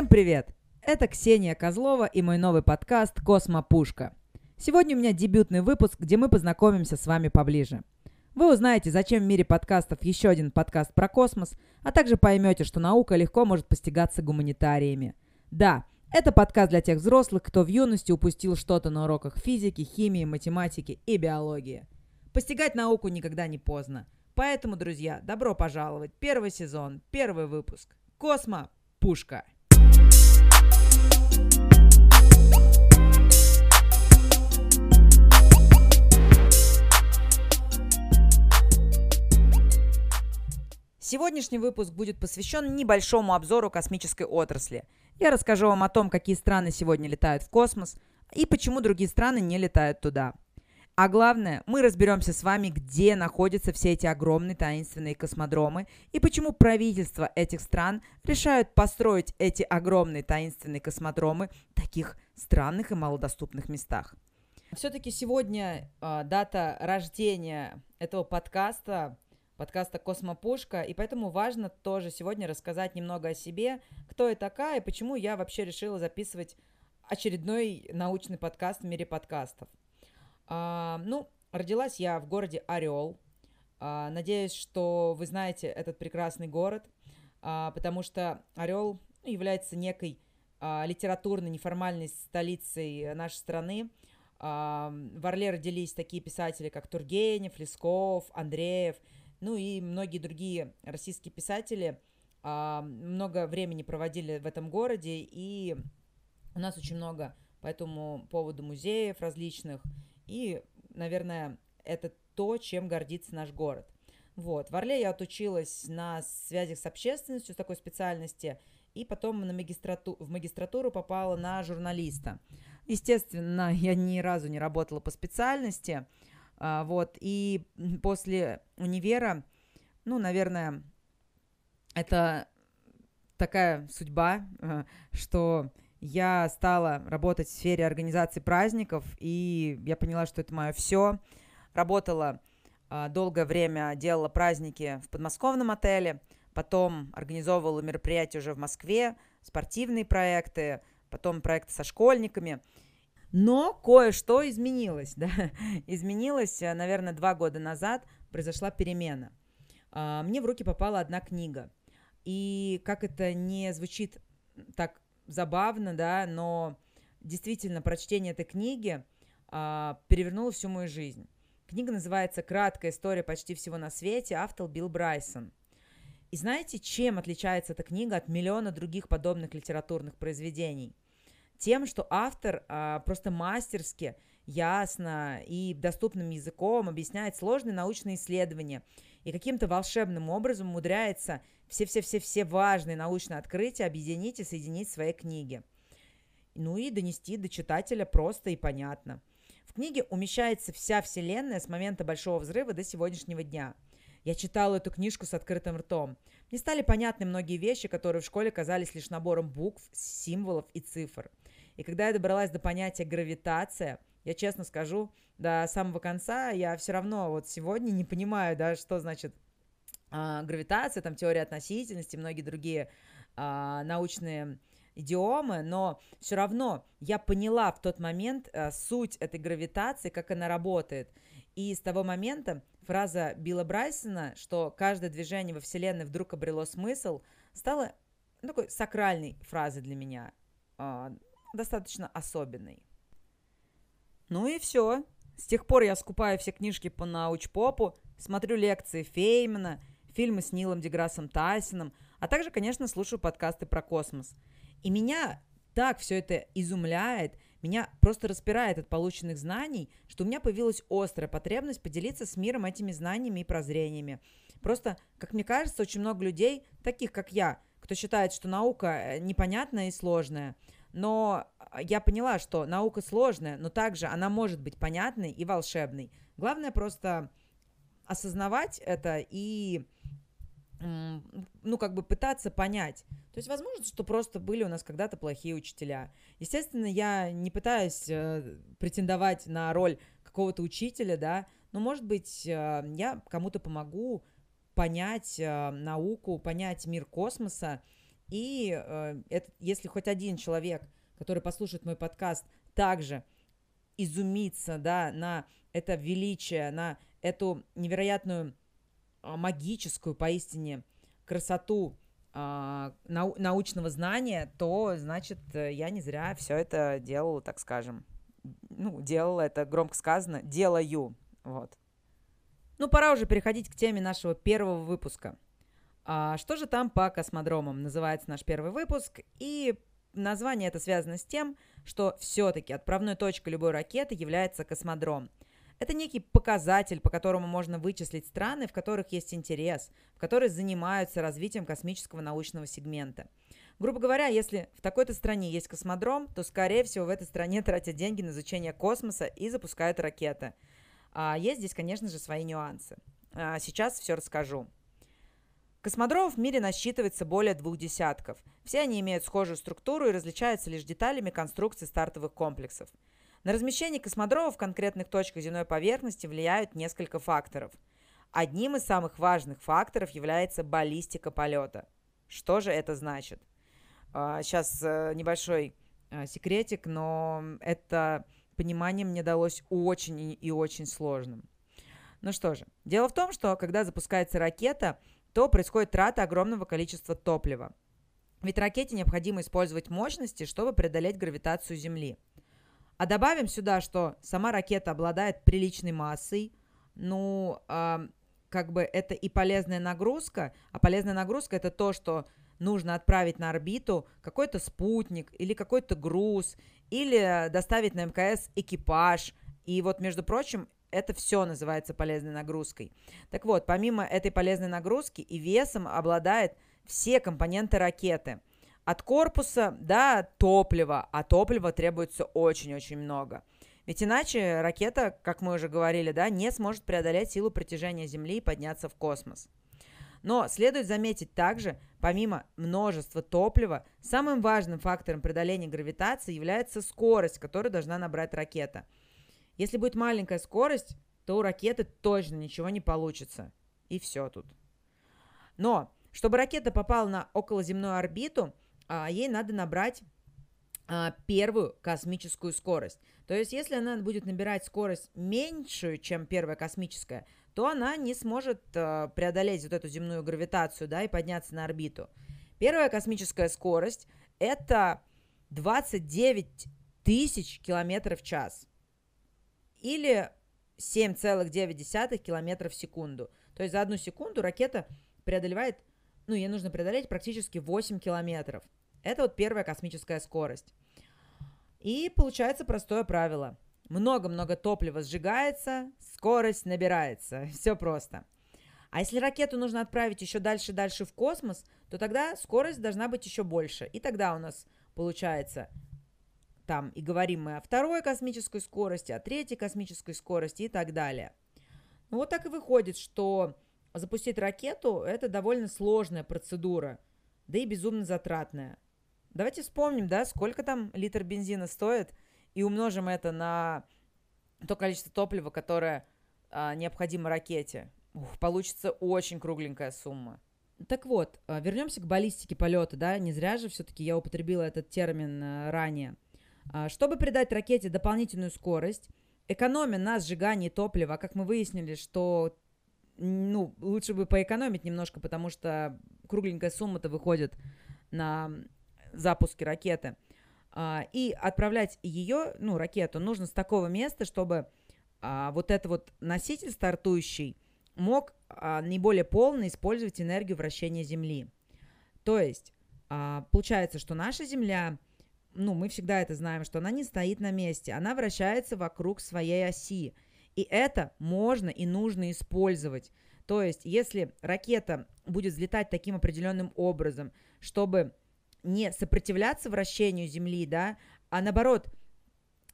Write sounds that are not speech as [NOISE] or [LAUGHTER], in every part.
Всем привет! Это Ксения Козлова и мой новый подкаст «Космопушка». Сегодня у меня дебютный выпуск, где мы познакомимся с вами поближе. Вы узнаете, зачем в мире подкастов еще один подкаст про космос, а также поймете, что наука легко может постигаться гуманитариями. Да, это подкаст для тех взрослых, кто в юности упустил что-то на уроках физики, химии, математики и биологии. Постигать науку никогда не поздно. Поэтому, друзья, добро пожаловать. Первый сезон, первый выпуск. Космо, пушка. Сегодняшний выпуск будет посвящен небольшому обзору космической отрасли. Я расскажу вам о том, какие страны сегодня летают в космос и почему другие страны не летают туда. А главное, мы разберемся с вами, где находятся все эти огромные таинственные космодромы и почему правительства этих стран решают построить эти огромные таинственные космодромы в таких странных и малодоступных местах. Все-таки сегодня э, дата рождения этого подкаста, подкаста «Космопушка», и поэтому важно тоже сегодня рассказать немного о себе, кто я такая и почему я вообще решила записывать очередной научный подкаст в мире подкастов. А, ну, родилась я в городе Орел. А, надеюсь, что вы знаете этот прекрасный город, а, потому что Орел является некой литературной неформальной столицей нашей страны. В Орле родились такие писатели, как Тургенев, Лесков, Андреев, ну и многие другие российские писатели много времени проводили в этом городе, и у нас очень много по этому поводу музеев различных – и, наверное, это то, чем гордится наш город. Вот. В Орле я отучилась на связях с общественностью, с такой специальности, и потом на магистрату... в магистратуру попала на журналиста. Естественно, [LAUGHS] я ни разу не работала по специальности, а, вот, и после универа, ну, наверное, это такая судьба, э, что я стала работать в сфере организации праздников, и я поняла, что это мое все. Работала э, долгое время, делала праздники в подмосковном отеле, потом организовывала мероприятия уже в Москве, спортивные проекты, потом проекты со школьниками. Но кое-что изменилось, [LAUGHS] да, изменилось, э, наверное, два года назад произошла перемена. А, мне в руки попала одна книга. И как это не звучит так забавно, да, но действительно прочтение этой книги а, перевернуло всю мою жизнь. Книга называется «Краткая история почти всего на свете», автор Билл Брайсон. И знаете, чем отличается эта книга от миллиона других подобных литературных произведений? Тем, что автор а, просто мастерски, ясно и доступным языком объясняет сложные научные исследования и каким-то волшебным образом умудряется все-все-все-все важные научные открытия объединить и соединить в своей книге. Ну и донести до читателя просто и понятно. В книге умещается вся Вселенная с момента Большого Взрыва до сегодняшнего дня. Я читала эту книжку с открытым ртом. Мне стали понятны многие вещи, которые в школе казались лишь набором букв, символов и цифр. И когда я добралась до понятия гравитация, я честно скажу, до самого конца я все равно вот сегодня не понимаю, да, что значит а, гравитация, там теория относительности, многие другие а, научные идиомы, но все равно я поняла в тот момент а, суть этой гравитации, как она работает. И с того момента фраза Билла Брайсона, что каждое движение во Вселенной вдруг обрело смысл, стала такой сакральной фразой для меня, а, достаточно особенной. Ну и все. С тех пор я скупаю все книжки по научпопу, смотрю лекции Феймана – фильмы с Нилом Деграссом Тайсоном, а также, конечно, слушаю подкасты про космос. И меня так все это изумляет, меня просто распирает от полученных знаний, что у меня появилась острая потребность поделиться с миром этими знаниями и прозрениями. Просто, как мне кажется, очень много людей, таких как я, кто считает, что наука э, непонятная и сложная. Но я поняла, что наука сложная, но также она может быть понятной и волшебной. Главное просто осознавать это и ну, как бы пытаться понять. То есть, возможно, что просто были у нас когда-то плохие учителя. Естественно, я не пытаюсь э, претендовать на роль какого-то учителя, да, но, может быть, э, я кому-то помогу понять э, науку, понять мир космоса И э, это, если хоть один человек, который послушает мой подкаст, также изумится, да, на это величие, на эту невероятную магическую поистине красоту а, нау- научного знания, то, значит, я не зря все это делала, так скажем. Ну, делала это, громко сказано, делаю. Вот. Ну, пора уже переходить к теме нашего первого выпуска. А, что же там по космодромам? Называется наш первый выпуск. И название это связано с тем, что все-таки отправной точкой любой ракеты является космодром – это некий показатель, по которому можно вычислить страны, в которых есть интерес, в которых занимаются развитием космического научного сегмента. Грубо говоря, если в такой-то стране есть космодром, то, скорее всего, в этой стране тратят деньги на изучение космоса и запускают ракеты. А есть здесь, конечно же, свои нюансы. А сейчас все расскажу. Космодромов в мире насчитывается более двух десятков. Все они имеют схожую структуру и различаются лишь деталями конструкции стартовых комплексов. На размещение космодромов в конкретных точках земной поверхности влияют несколько факторов. Одним из самых важных факторов является баллистика полета. Что же это значит? Сейчас а, э, небольшой э, секретик, но это понимание мне далось очень и очень сложным. Ну что же, дело в том, что когда запускается ракета, то происходит трата огромного количества топлива. Ведь ракете необходимо использовать мощности, чтобы преодолеть гравитацию Земли – а добавим сюда, что сама ракета обладает приличной массой. Ну, э, как бы это и полезная нагрузка. А полезная нагрузка это то, что нужно отправить на орбиту какой-то спутник или какой-то груз, или доставить на МКС экипаж. И вот, между прочим, это все называется полезной нагрузкой. Так вот, помимо этой полезной нагрузки и весом обладает все компоненты ракеты – от корпуса до топлива, а топлива требуется очень-очень много. Ведь иначе ракета, как мы уже говорили, да, не сможет преодолеть силу притяжения Земли и подняться в космос. Но следует заметить также, помимо множества топлива, самым важным фактором преодоления гравитации является скорость, которую должна набрать ракета. Если будет маленькая скорость, то у ракеты точно ничего не получится. И все тут. Но, чтобы ракета попала на околоземную орбиту, ей надо набрать а, первую космическую скорость. То есть, если она будет набирать скорость меньшую, чем первая космическая, то она не сможет а, преодолеть вот эту земную гравитацию, да, и подняться на орбиту. Первая космическая скорость – это 29 тысяч километров в час. Или 7,9 километров в секунду. То есть за одну секунду ракета преодолевает, ну, ей нужно преодолеть практически 8 километров – это вот первая космическая скорость. И получается простое правило. Много-много топлива сжигается, скорость набирается. [LAUGHS] Все просто. А если ракету нужно отправить еще дальше-дальше в космос, то тогда скорость должна быть еще больше. И тогда у нас получается там и говорим мы о второй космической скорости, о третьей космической скорости и так далее. Ну вот так и выходит, что запустить ракету – это довольно сложная процедура, да и безумно затратная. Давайте вспомним, да, сколько там литр бензина стоит, и умножим это на то количество топлива, которое а, необходимо ракете. Ух, получится очень кругленькая сумма. Так вот, а, вернемся к баллистике полета, да, не зря же все-таки я употребила этот термин а, ранее. А, чтобы придать ракете дополнительную скорость, экономя на сжигании топлива, как мы выяснили, что ну, лучше бы поэкономить немножко, потому что кругленькая сумма-то выходит на запуске ракеты. А, и отправлять ее, ну, ракету, нужно с такого места, чтобы а, вот этот вот носитель стартующий мог а, наиболее полно использовать энергию вращения Земли. То есть получается, что наша Земля, ну, мы всегда это знаем, что она не стоит на месте, она вращается вокруг своей оси. И это можно и нужно использовать. То есть, если ракета будет взлетать таким определенным образом, чтобы не сопротивляться вращению Земли, да, а наоборот,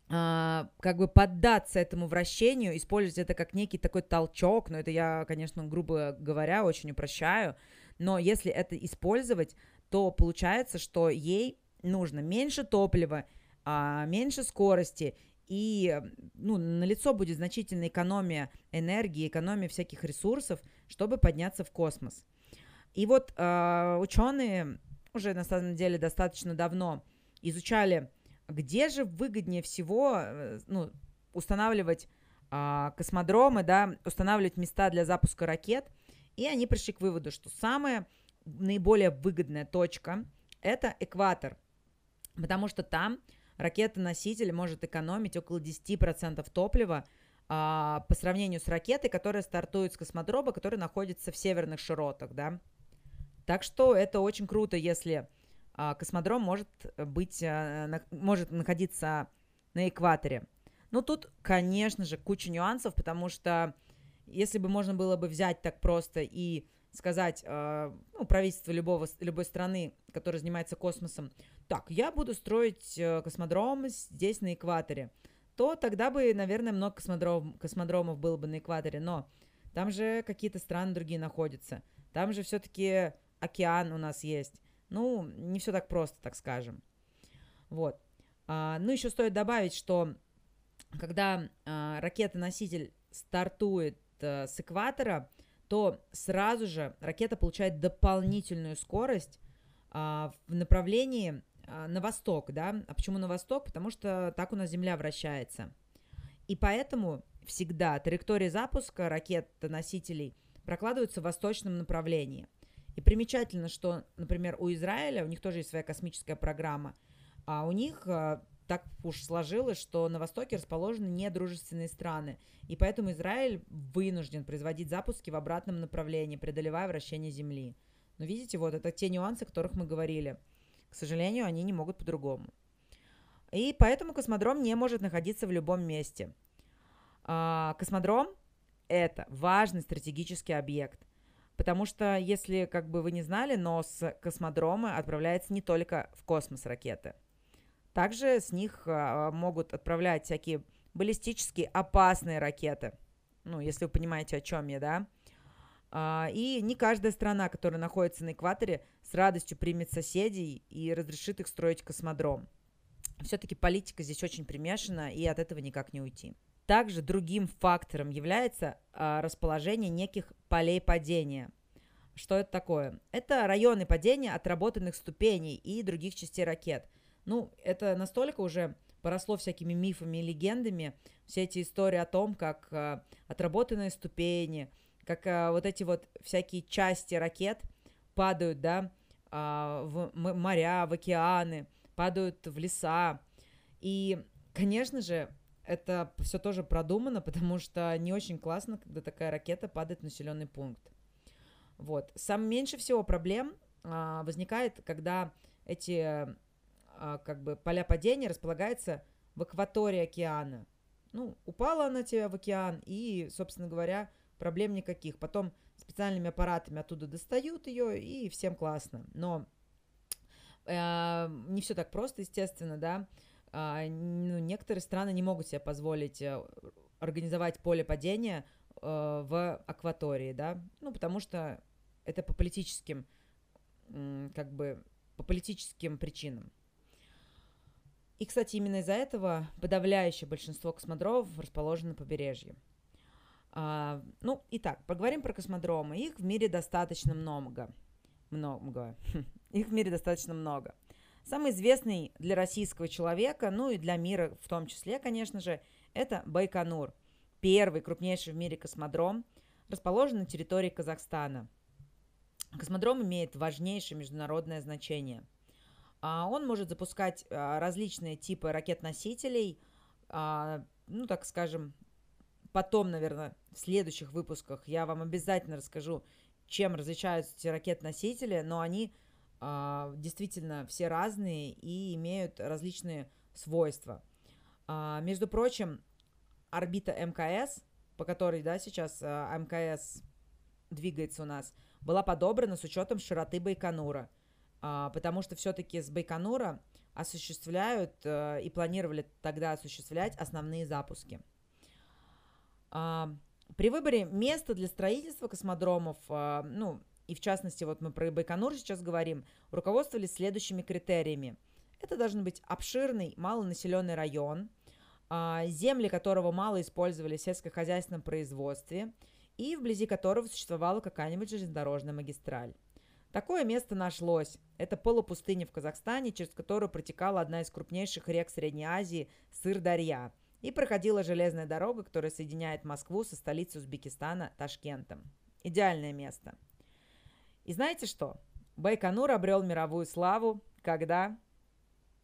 а, как бы поддаться этому вращению, использовать это как некий такой толчок, но это я, конечно, грубо говоря, очень упрощаю, но если это использовать, то получается, что ей нужно меньше топлива, а, меньше скорости, и ну, на лицо будет значительная экономия энергии, экономия всяких ресурсов, чтобы подняться в космос. И вот э, ученые уже на самом деле достаточно давно изучали, где же выгоднее всего э, ну, устанавливать а, космодромы, да, устанавливать места для запуска ракет. И они пришли к выводу, что самая наиболее выгодная точка – это экватор, потому что там ракета-носитель может экономить около 10% топлива а, по сравнению с ракетой, которая стартует с космодрома, который находится в северных широтах, да. Так что это очень круто, если а, космодром может быть, а, на, может находиться на экваторе. Ну, тут, конечно же, куча нюансов, потому что если бы можно было бы взять так просто и сказать э, ну, правительству любого, любой страны, которая занимается космосом, так, я буду строить э, космодром здесь на экваторе, то тогда бы, наверное, много космодром, космодромов было бы на экваторе, но там же какие-то страны другие находятся, там же все-таки океан у нас есть. Ну, не все так просто, так скажем. Вот. А, ну, еще стоит добавить, что когда а, ракета-носитель стартует а, с экватора, то сразу же ракета получает дополнительную скорость а, в направлении а, на восток, да. А почему на восток? Потому что так у нас Земля вращается. И поэтому всегда траектории запуска ракет-носителей прокладываются в восточном направлении. И примечательно, что, например, у Израиля, у них тоже есть своя космическая программа, а у них а, так уж сложилось, что на Востоке расположены недружественные страны, и поэтому Израиль вынужден производить запуски в обратном направлении, преодолевая вращение Земли. Но видите, вот это те нюансы, о которых мы говорили. К сожалению, они не могут по-другому. И поэтому космодром не может находиться в любом месте. А, космодром – это важный стратегический объект, потому что, если как бы вы не знали, но с космодрома отправляется не только в космос ракеты – также с них а, могут отправлять всякие баллистические опасные ракеты. Ну, если вы понимаете, о чем я, да. А, и не каждая страна, которая находится на экваторе, с радостью примет соседей и разрешит их строить космодром. Все-таки политика здесь очень примешана, и от этого никак не уйти. Также другим фактором является а, расположение неких полей падения. Что это такое? Это районы падения отработанных ступеней и других частей ракет – ну, это настолько уже поросло всякими мифами и легендами, все эти истории о том, как э, отработанные ступени, как э, вот эти вот всякие части ракет падают, да, э, в моря, в океаны, падают в леса. И, конечно же, это все тоже продумано, [LAUGHS] потому что не очень классно, когда такая ракета падает в населенный пункт. Вот. Сам меньше всего проблем а, возникает, когда эти а, как бы поля падения располагаются в акватории океана. Ну, упала она тебе в океан, и, собственно говоря, проблем никаких. Потом специальными аппаратами оттуда достают ее, и всем классно. Но э, не все так просто, естественно, да. Э, ну, некоторые страны не могут себе позволить э, организовать поле падения э, в акватории, да, ну, потому что это по политическим, как бы, по политическим причинам. И, кстати, именно из-за этого подавляющее большинство космодромов расположено на побережье. А, ну, итак, поговорим про космодромы. Их в мире достаточно много. Много. [LAUGHS] Их в мире достаточно много. Самый известный для российского человека, ну и для мира в том числе, конечно же, это Байконур. Первый крупнейший в мире космодром, расположен на территории Казахстана. Космодром имеет важнейшее международное значение – а, он может запускать а, различные типы ракет-носителей, а, ну, так скажем, потом, наверное, в следующих выпусках я вам обязательно расскажу, чем различаются эти ракет-носители, но они действительно все разные и имеют различные свойства. Между прочим, орбита МКС, по которой да, сейчас МКС двигается у нас, была подобрана с учетом широты Байконура – а, потому что все-таки с Байконура осуществляют э, и планировали тогда осуществлять основные запуски. А, при выборе места для строительства космодромов, а, ну, и в частности, вот мы про Байконур сейчас говорим, руководствовались следующими критериями. Это должен быть обширный, малонаселенный район, земли которого мало использовали в сельскохозяйственном производстве и вблизи которого существовала какая-нибудь железнодорожная магистраль. Такое место нашлось. Это полупустыня в Казахстане, через которую протекала одна из крупнейших рек Средней Азии – Сыр-Дарья. И проходила железная дорога, которая соединяет Москву со столицей Узбекистана Ташкентом. Идеальное место. И знаете что? Байконур обрел мировую славу, когда?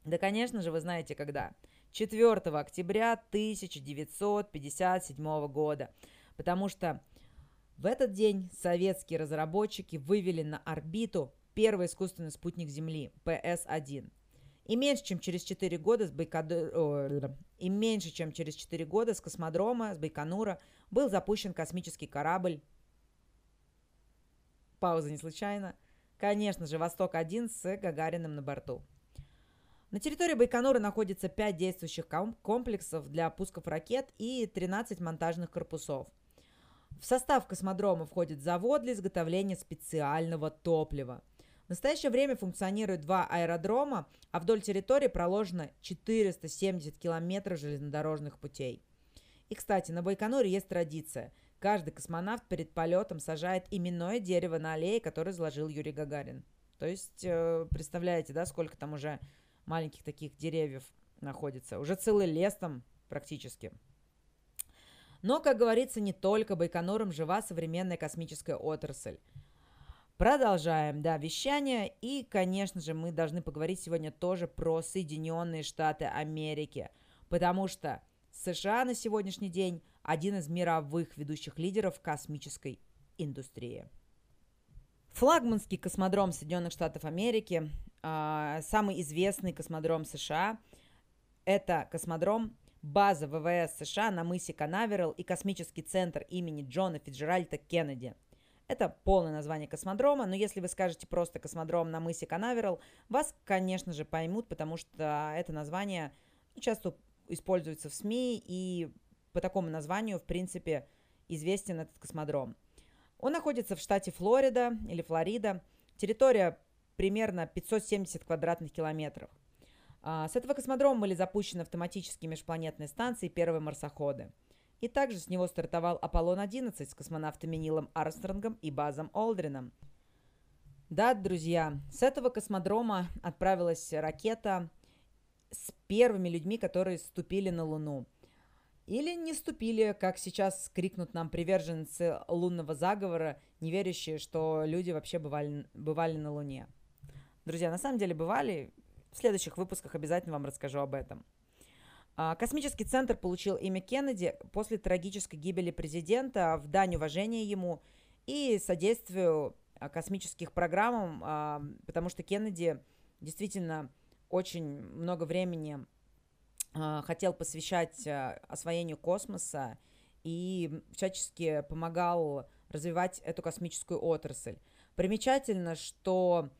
Да, конечно же, вы знаете, когда. 4 октября 1957 года. Потому что в этот день советские разработчики вывели на орбиту первый искусственный спутник Земли ПС-1. И меньше, чем через 4 года с Байконура, и меньше, чем через 4 года с космодрома, с Байконура, был запущен космический корабль. Пауза не случайно. Конечно же, «Восток-1» с Гагариным на борту. На территории Байконура находится 5 действующих комплексов для пусков ракет и 13 монтажных корпусов – в состав космодрома входит завод для изготовления специального топлива. В настоящее время функционируют два аэродрома, а вдоль территории проложено 470 километров железнодорожных путей. И, кстати, на Байконуре есть традиция. Каждый космонавт перед полетом сажает именное дерево на аллее, которое заложил Юрий Гагарин. То есть, э, представляете, да, сколько там уже маленьких таких деревьев находится. Уже целый лес там практически. Но, как говорится, не только Байконуром жива современная космическая отрасль. Продолжаем, да, вещание. И, конечно же, мы должны поговорить сегодня тоже про Соединенные Штаты Америки. Потому что США на сегодняшний день один из мировых ведущих лидеров космической индустрии. Флагманский космодром Соединенных Штатов Америки, э, самый известный космодром США, это космодром база ВВС США на мысе Канаверал и космический центр имени Джона Фиджеральда Кеннеди. Это полное название космодрома, но если вы скажете просто космодром на мысе Канаверал, вас, конечно же, поймут, потому что это название часто используется в СМИ, и по такому названию, в принципе, известен этот космодром. Он находится в штате Флорида или Флорида. Территория примерно 570 квадратных километров. А, с этого космодрома были запущены автоматические межпланетные станции и первые марсоходы. И также с него стартовал Аполлон-11 с космонавтами Нилом Армстронгом и Базом Олдрином. Да, друзья, с этого космодрома отправилась ракета с первыми людьми, которые ступили на Луну. Или не ступили, как сейчас крикнут нам приверженцы лунного заговора, не верящие, что люди вообще бывали, бывали на Луне. Друзья, на самом деле бывали, в следующих выпусках обязательно вам расскажу об этом. А, космический центр получил имя Кеннеди после трагической гибели президента в дань уважения ему и содействию а, космических программам, а, потому что Кеннеди действительно очень много времени хотел посвящать освоению космоса и всячески помогал развивать эту космическую отрасль. Примечательно, что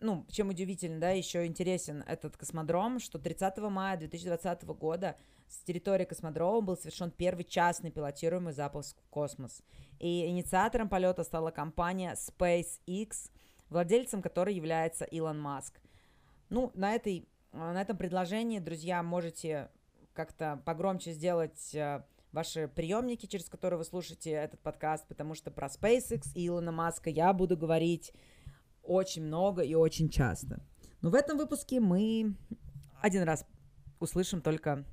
ну, чем удивительно, да, еще интересен этот космодром, что 30 мая 2020 года с территории космодрома был совершен первый частный пилотируемый запуск в космос. И инициатором полета стала компания SpaceX, владельцем которой является Илон Маск. Ну, на, этой, на этом предложении, друзья, можете как-то погромче сделать э, ваши приемники, через которые вы слушаете этот подкаст, потому что про SpaceX и Илона Маска я буду говорить очень много и очень часто. Но в этом выпуске мы один раз услышим только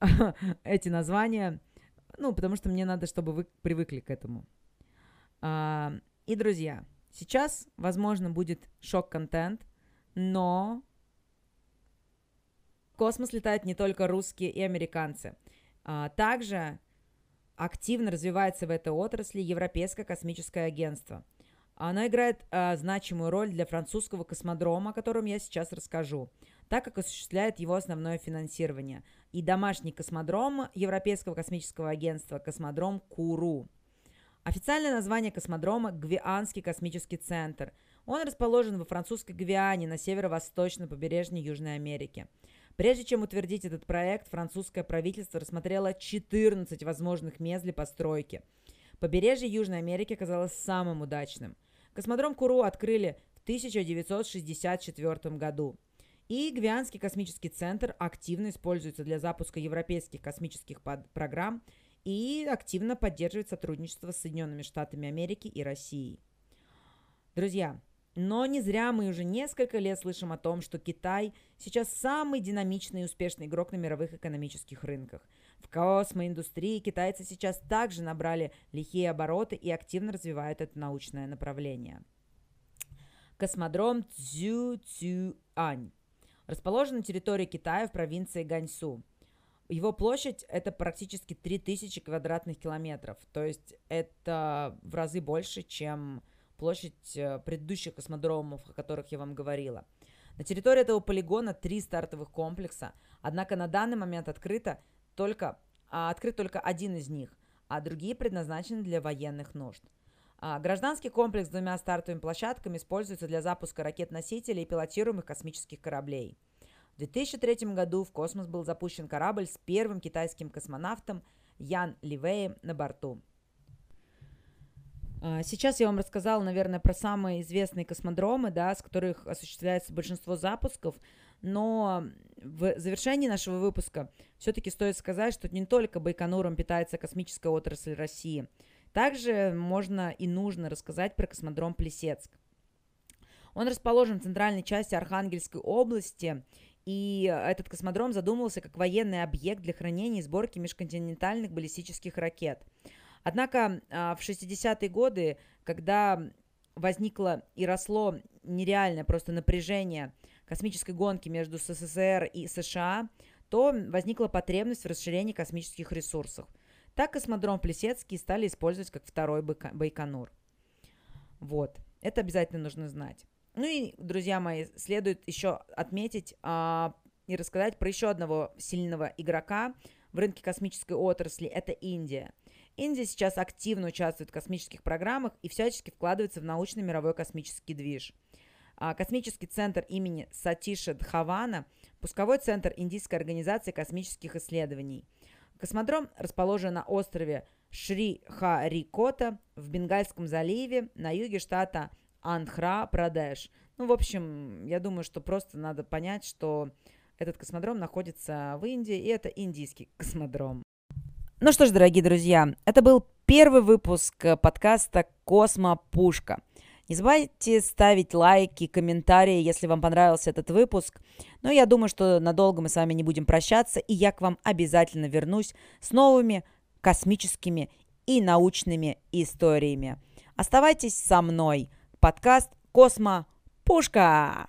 [LAUGHS] эти названия, ну, потому что мне надо, чтобы вы привыкли к этому. А, и, друзья, сейчас, возможно, будет шок-контент, но космос летают не только русские и американцы. А, также активно развивается в этой отрасли Европейское космическое агентство – она играет э, значимую роль для французского космодрома, о котором я сейчас расскажу, так как осуществляет его основное финансирование. И домашний космодром Европейского космического агентства «Космодром Куру». Официальное название космодрома – Гвианский космический центр. Он расположен во французской Гвиане на северо-восточном побережье Южной Америки. Прежде чем утвердить этот проект, французское правительство рассмотрело 14 возможных мест для постройки. Побережье Южной Америки оказалось самым удачным – Космодром Куру открыли в 1964 году. И Гвианский космический центр активно используется для запуска европейских космических программ и активно поддерживает сотрудничество с Соединенными Штатами Америки и Россией. Друзья, но не зря мы уже несколько лет слышим о том, что Китай сейчас самый динамичный и успешный игрок на мировых экономических рынках. В космоиндустрии китайцы сейчас также набрали лихие обороты и активно развивают это научное направление. Космодром Цзю-Цюань расположен на территории Китая в провинции Ганьсу. Его площадь это практически 3000 квадратных километров, то есть это в разы больше, чем площадь э, предыдущих космодромов, о которых я вам говорила. На территории этого полигона три стартовых комплекса, однако на данный момент открыто только, а, открыт только один из них, а другие предназначены для военных нужд. А, гражданский комплекс с двумя стартовыми площадками используется для запуска ракет-носителей и пилотируемых космических кораблей. В 2003 году в космос был запущен корабль с первым китайским космонавтом Ян Ливеем на борту. А, сейчас я вам рассказала, наверное, про самые известные космодромы, да, с которых осуществляется большинство запусков, но в завершении нашего выпуска все-таки стоит сказать, что не только Байконуром питается космическая отрасль России. Также можно и нужно рассказать про космодром Плесецк. Он расположен в центральной части Архангельской области, и этот космодром задумывался как военный объект для хранения и сборки межконтинентальных баллистических ракет – Однако а, в 60-е годы, когда возникло и росло нереальное просто напряжение космической гонки между СССР и США, то возникла потребность в расширении космических ресурсов. Так космодром Плесецкий стали использовать как второй Байконур. Вот, это обязательно нужно знать. Ну и, друзья мои, следует еще отметить а, и рассказать про еще одного сильного игрока в рынке космической отрасли. Это Индия. Индия сейчас активно участвует в космических программах и всячески вкладывается в научный мировой космический движ. А, космический центр имени Сатиша Дхавана – пусковой центр Индийской организации космических исследований. Космодром расположен на острове Шри-Харикота в Бенгальском заливе на юге штата Андхра-Прадеш. Ну, в общем, я думаю, что просто надо понять, что этот космодром находится в Индии, и это индийский космодром. Ну что ж, дорогие друзья, это был первый выпуск подкаста «Космопушка». Не забывайте ставить лайки, комментарии, если вам понравился этот выпуск. Но я думаю, что надолго мы с вами не будем прощаться, и я к вам обязательно вернусь с новыми космическими и научными историями. Оставайтесь со мной. Подкаст «Космопушка».